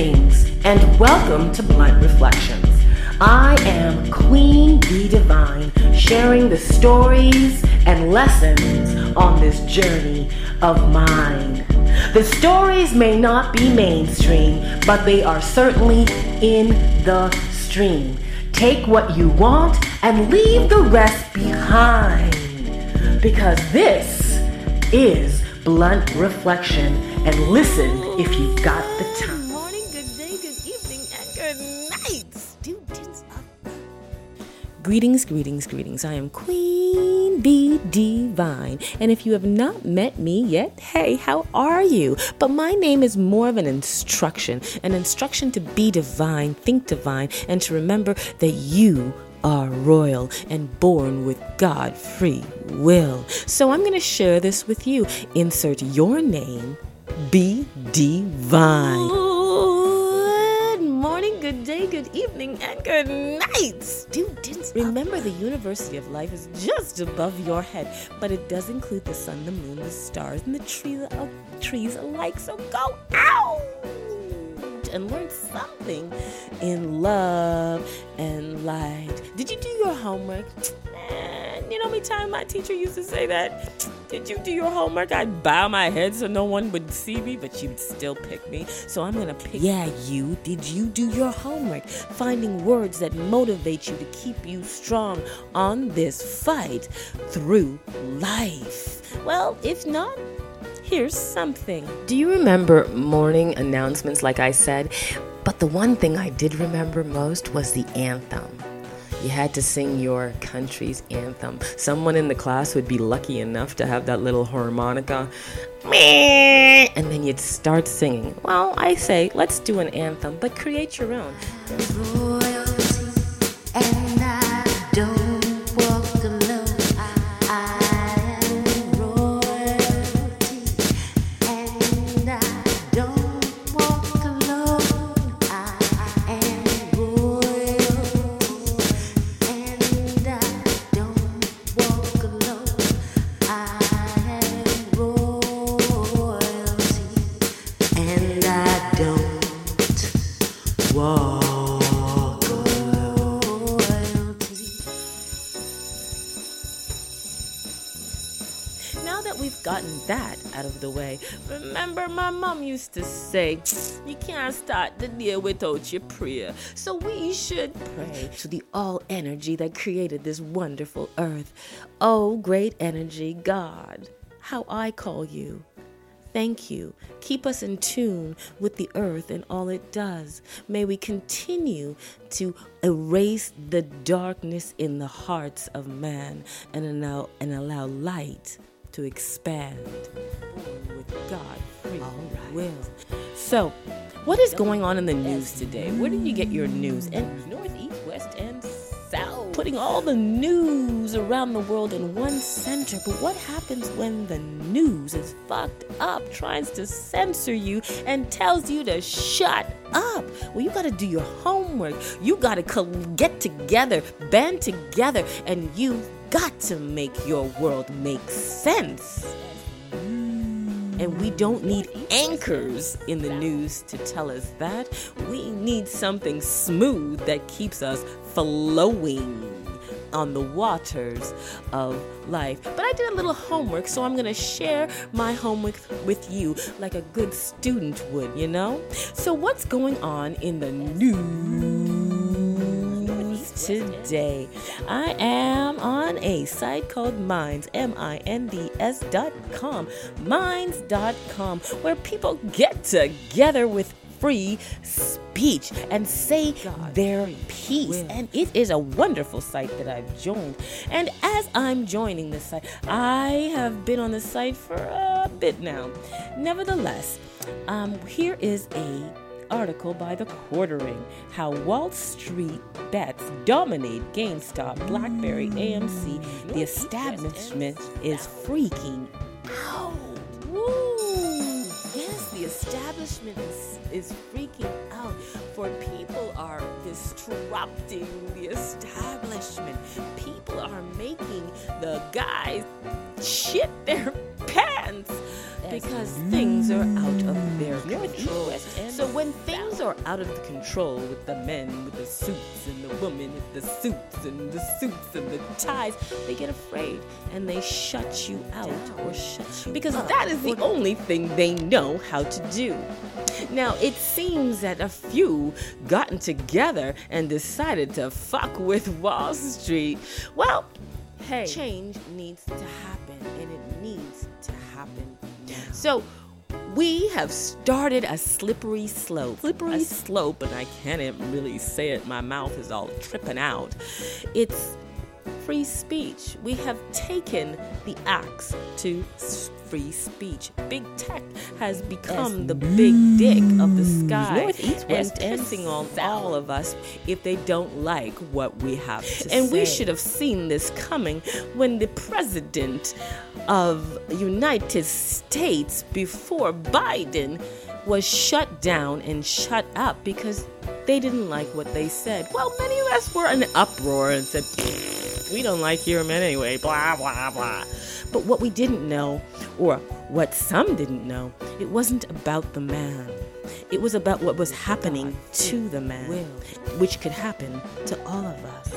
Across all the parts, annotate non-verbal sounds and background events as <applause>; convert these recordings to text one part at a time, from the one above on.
Greetings and welcome to Blunt Reflections. I am Queen Bee Divine, sharing the stories and lessons on this journey of mine. The stories may not be mainstream, but they are certainly in the stream. Take what you want and leave the rest behind. Because this is Blunt Reflection, and listen if you've got the time. Good morning, good day, good evening, and good night, students of Greetings, greetings, greetings. I am Queen Bee Divine. And if you have not met me yet, hey, how are you? But my name is more of an instruction an instruction to be divine, think divine, and to remember that you are royal and born with God free will. So I'm going to share this with you. Insert your name, be divine. Good evening, and good night, students. Remember, the University of Life is just above your head, but it does include the sun, the moon, the stars, and the trees, uh, trees alike. So go out and learn something in love and light. Did you do your homework? Man, you know how many times my teacher used to say that? Did you do your homework? I'd bow my head so no one would see me, but you'd still pick me. So I'm gonna pick. Yeah, you. Did you do your homework? Finding words that motivate you to keep you strong on this fight through life. Well, if not, here's something. Do you remember morning announcements, like I said? But the one thing I did remember most was the anthem. You had to sing your country's anthem. Someone in the class would be lucky enough to have that little harmonica. And then you'd start singing. Well, I say, let's do an anthem, but create your own. Remember my mom used to say, You can't start the day without your prayer. So we should pray to the all energy that created this wonderful earth. Oh, great energy, God, how I call you. Thank you. Keep us in tune with the earth and all it does. May we continue to erase the darkness in the hearts of man and allow, and allow light to expand with God will. So, what is going on in the news today? Where did you get your news? And north, east, west, and south. Putting all the news around the world in one center. But what happens when the news is fucked up, tries to censor you, and tells you to shut up? Well, you gotta do your homework. You gotta get together, band together, and you've got to make your world make sense. And we don't need anchors in the news to tell us that. We need something smooth that keeps us flowing on the waters of life. But I did a little homework, so I'm gonna share my homework with you like a good student would, you know? So, what's going on in the news today? I am on a site called Minds, M I N D S dot com, Minds dot com, where people get together with free speech and say their piece. And it is a wonderful site that I've joined. And as I'm joining this site, I have been on the site for a bit now. Nevertheless, um, here is a article by The Quartering How Wall Street Bets Dominate GameStop, Blackberry, AMC. The establishment is freaking out. Woo! Yes, the establishment is, is freaking out. For people are disrupting the establishment. People are making the guys shit their because things are out of their control. So when things are out of the control with the men with the suits and the women with the suits and the suits and the ties, they get afraid and they shut you out or shut you because that is the only thing they know how to do. Now, it seems that a few gotten together and decided to fuck with Wall Street. Well, hey, change needs to happen and it needs to happen now. So, we have started a slippery slope. Slippery slope, and I can't really say it. My mouth is all tripping out. It's free speech. We have taken the axe to free speech. Big tech has become the big dick of the mm, sky North, east, and west, and pissing on all of us if they don't like what we have to and we should have seen this coming when the president of United States before Biden was shut down and shut up because they didn't like what they said. Well, many of us were in an uproar and said, we don't like your men anyway, blah, blah, blah. But what we didn't know, or what some didn't know, it wasn't about the man. It was about what was happening to the man, which could happen to all of us.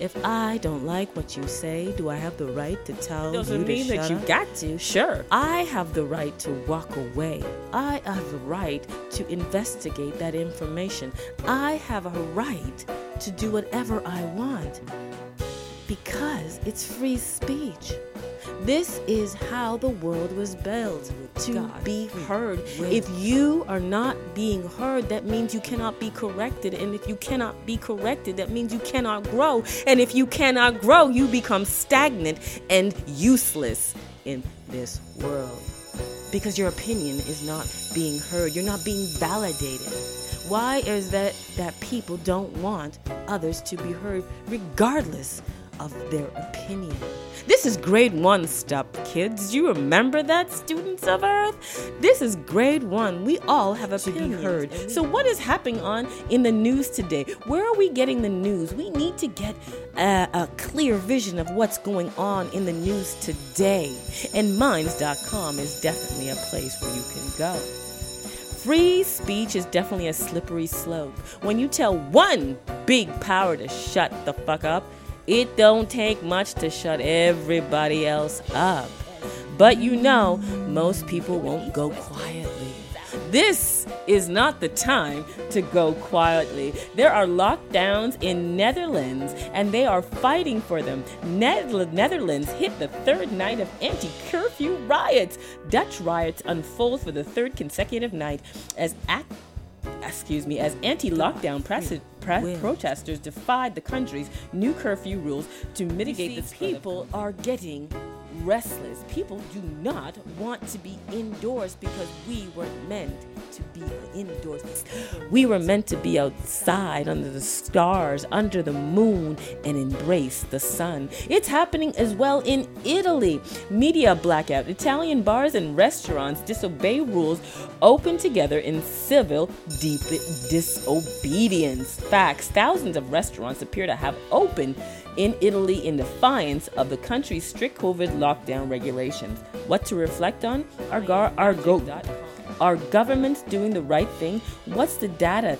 If I don't like what you say, do I have the right to tell Doesn't you to mean that shut you up? got to. Sure. I have the right to walk away. I have the right to investigate that information. I have a right to do whatever I want because it's free speech. This is how the world was built to be heard. If you are not being heard, that means you cannot be corrected. And if you cannot be corrected, that means you cannot grow. And if you cannot grow, you become stagnant and useless in this world. Because your opinion is not being heard, you're not being validated. Why is that that people don't want others to be heard regardless of their opinion? This is grade one stuff, kids. You remember that, students of Earth? This is grade one. We all have opinions. heard. So, what is happening on in the news today? Where are we getting the news? We need to get a, a clear vision of what's going on in the news today. And Minds.com is definitely a place where you can go. Free speech is definitely a slippery slope. When you tell one big power to shut the fuck up, it don't take much to shut everybody else up. But you know, most people won't go quietly. This is not the time to go quietly. There are lockdowns in Netherlands and they are fighting for them. Netherlands hit the third night of anti-curfew riots. Dutch riots unfold for the third consecutive night as act excuse me, as anti-lockdown pre- protesters defied the country's new curfew rules to mitigate the people are getting restless. People do not want to be indoors because we weren't meant to be indoors. We were meant to be outside under the stars, under the moon, and embrace the sun. It's happening as well in Italy. Media blackout. Italian bars and restaurants disobey rules, open together in civil deep disobedience. Facts. Thousands of restaurants appear to have opened in Italy in defiance of the country's strict COVID lockdown regulations. What to reflect on? Our, gar- our, go- our government's doing the right thing? What's the data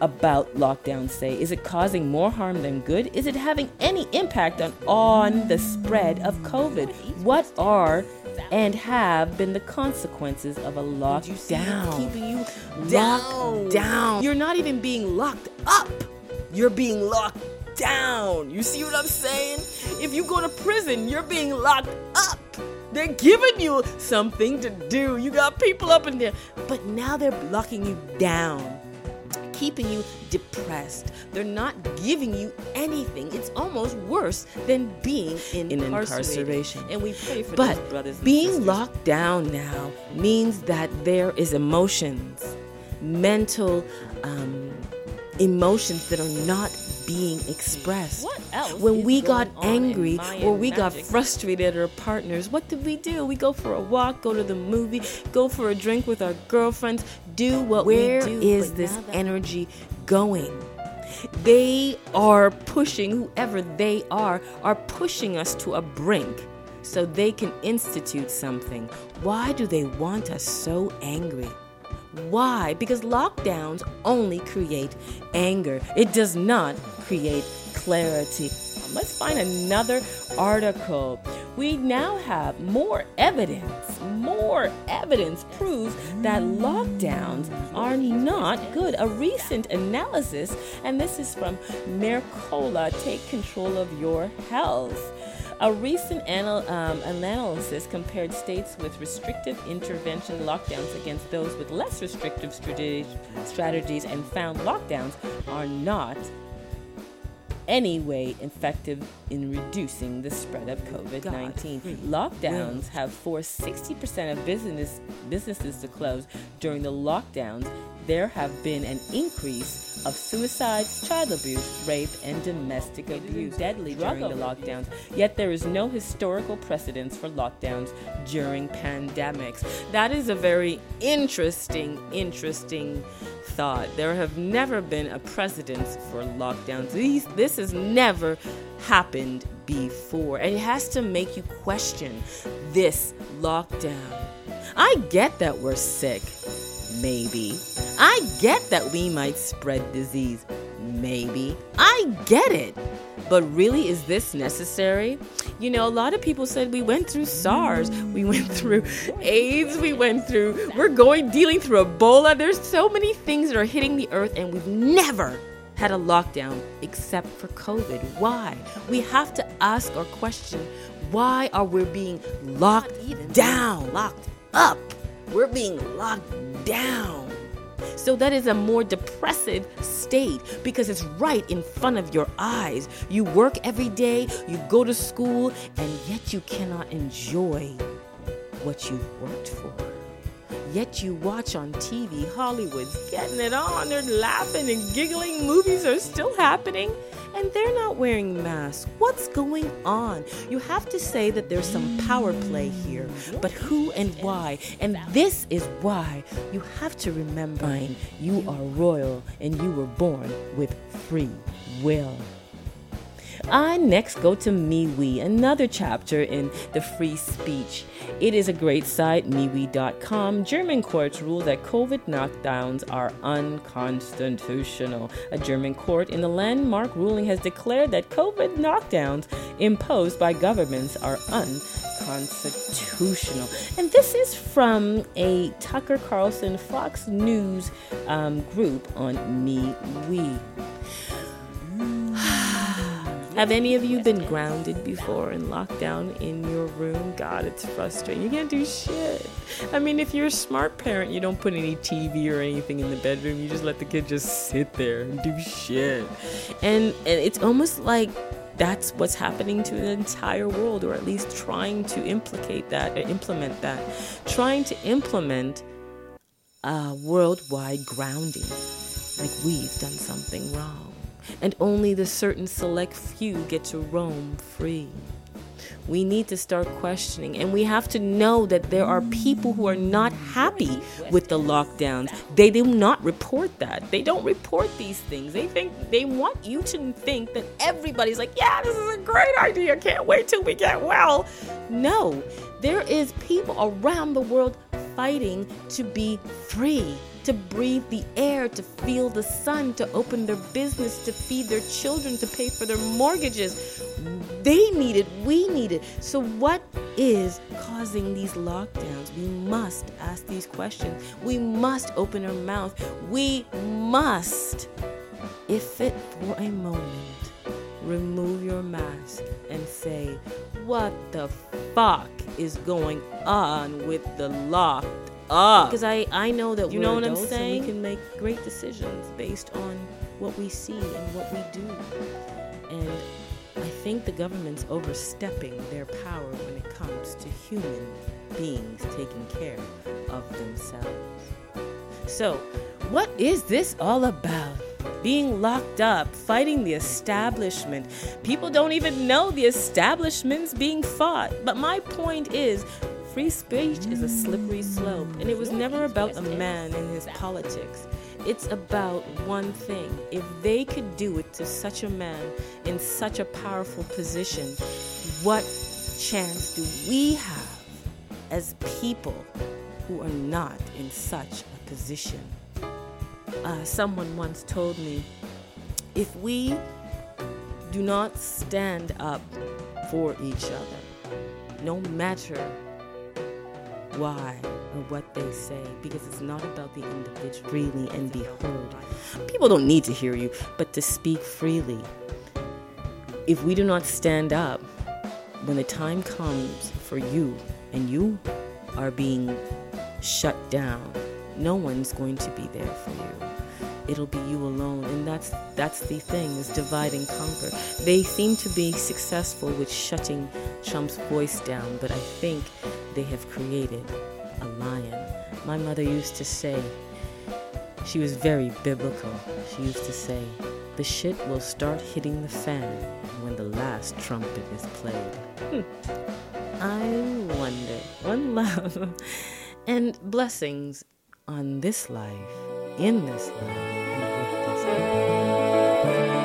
about lockdown say? Is it causing more harm than good? Is it having any impact on, on the spread of COVID? What are and have been the consequences of a lockdown? Keeping you locked down. You're not even being locked up. You're being locked down. You see what I'm saying? If you go to prison, you're being locked up. They're giving you something to do. You got people up in there. But now they're locking you down, keeping you depressed. They're not giving you anything. It's almost worse than being in, incarceration. And we pray for but brothers and being sisters. locked down now means that there is emotions, mental um, emotions that are not being expressed. When we got angry or we got frustrated at our partners, what did we do? We go for a walk, go to the movie, go for a drink with our girlfriends, do what Where we do. is this energy going? They are pushing, whoever they are, are pushing us to a brink so they can institute something. Why do they want us so angry? Why? Because lockdowns only create anger, it does not create clarity. Um, let's find another article. We now have more evidence. More evidence proves that lockdowns are not good. A recent analysis, and this is from Mercola Take Control of Your Health. A recent anal- um, analysis compared states with restrictive intervention lockdowns against those with less restrictive strate- strategies and found lockdowns are not any way effective in reducing the spread of COVID 19. Lockdowns have forced 60% of business, businesses to close. During the lockdowns, there have been an increase of suicides, child abuse, rape, and domestic abuse deadly during the lockdowns. Yet there is no historical precedence for lockdowns during pandemics. That is a very interesting, interesting thought. There have never been a precedence for lockdowns. These, this has never happened before. And it has to make you question this lockdown. I get that we're sick. Maybe. I get that we might spread disease. Maybe. I get it. But really, is this necessary? You know, a lot of people said we went through SARS, we went <laughs> through AIDS, we went through, we're going dealing through Ebola. There's so many things that are hitting the earth, and we've never had a lockdown except for COVID. Why? We have to ask our question why are we being locked down, locked up? We're being locked down. So that is a more depressive state because it's right in front of your eyes. You work every day, you go to school, and yet you cannot enjoy what you've worked for. Yet you watch on TV, Hollywood's getting it on. They're laughing and giggling. Movies are still happening, and they're not wearing masks. What's going on? You have to say that there's some power play here, but who and why? And this is why you have to remember you are royal and you were born with free will. I next go to MeWe, another chapter in the free speech. It is a great site, MeWe.com. German courts rule that COVID knockdowns are unconstitutional. A German court in the landmark ruling has declared that COVID knockdowns imposed by governments are unconstitutional. And this is from a Tucker Carlson Fox News um, group on MeWe. Have any of you been grounded before and locked down in your room? God, it's frustrating. You can't do shit. I mean, if you're a smart parent, you don't put any TV or anything in the bedroom. You just let the kid just sit there and do shit. And, and it's almost like that's what's happening to the entire world, or at least trying to implicate that, or implement that. Trying to implement a worldwide grounding. Like we've done something wrong and only the certain select few get to roam free. We need to start questioning, and we have to know that there are people who are not happy with the lockdowns. They do not report that. They don't report these things. They think they want you to think that everybody's like, yeah, this is a great idea. Can't wait till we get well. No, there is people around the world fighting to be free to breathe the air, to feel the sun, to open their business, to feed their children, to pay for their mortgages. They need it, we need it. So, what is causing these lockdowns? We must ask these questions. We must open our mouth. We must, if it for a moment, remove your mask and say, What the fuck is going on with the lockdown? Up. Because I, I know that you know what I'm saying. we can make great decisions based on what we see and what we do. And I think the government's overstepping their power when it comes to human beings taking care of themselves. So, what is this all about? Being locked up, fighting the establishment. People don't even know the establishment's being fought. But my point is, Free speech is a slippery slope, and it was never about a man and his politics. It's about one thing. If they could do it to such a man in such a powerful position, what chance do we have as people who are not in such a position? Uh, someone once told me if we do not stand up for each other, no matter why or what they say, because it's not about the individual freely and be heard. People don't need to hear you, but to speak freely. If we do not stand up when the time comes for you and you are being shut down, no one's going to be there for you it'll be you alone and that's that's the thing is divide and conquer they seem to be successful with shutting trump's voice down but i think they have created a lion. My mother used to say she was very biblical. She used to say the shit will start hitting the fan when the last trumpet is played. Hmm. I wonder. One love <laughs> and blessings on this life in this life and with this life.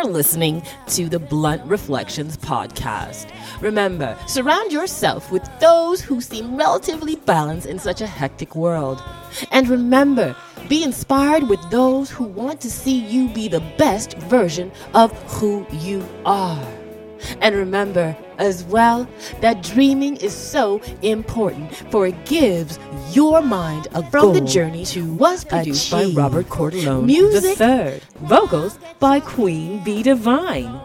For listening to the Blunt Reflections podcast. Remember, surround yourself with those who seem relatively balanced in such a hectic world. And remember, be inspired with those who want to see you be the best version of who you are. And remember as well that dreaming is so important for it gives your mind a From the journey to was produced by Robert Cordelone Music the third. Vocals by Queen Bee Divine.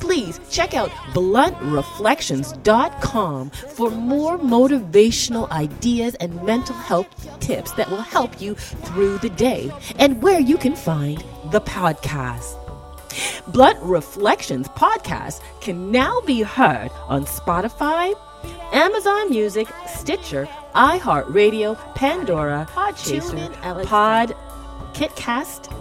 Please check out bluntreflections.com for more motivational ideas and mental health tips that will help you through the day and where you can find the podcast. Blunt Reflections podcast can now be heard on Spotify, Amazon Music, Stitcher, iHeartRadio, Pandora, Podchaser, Pod, KitCast,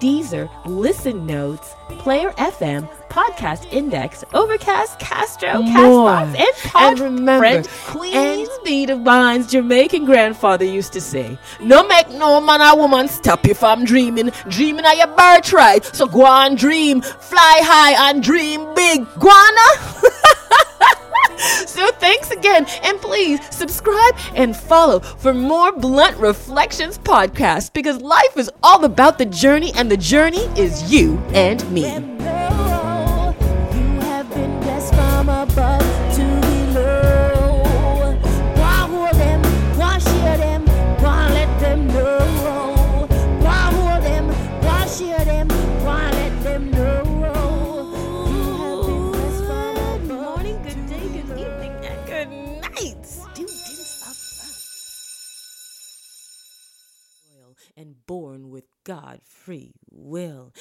Deezer, Listen Notes, Player FM, Podcast Index, Overcast, Castro, Castbox, and Pod. And remember, Queen's Be Divine's Jamaican grandfather used to say, "No make no man or woman stop you from dreaming. Dreaming are your birthright, so go on dream, fly high and dream big, guana." <laughs> So thanks again, and please subscribe and follow for more Blunt Reflections podcasts because life is all about the journey, and the journey is you and me. God free will.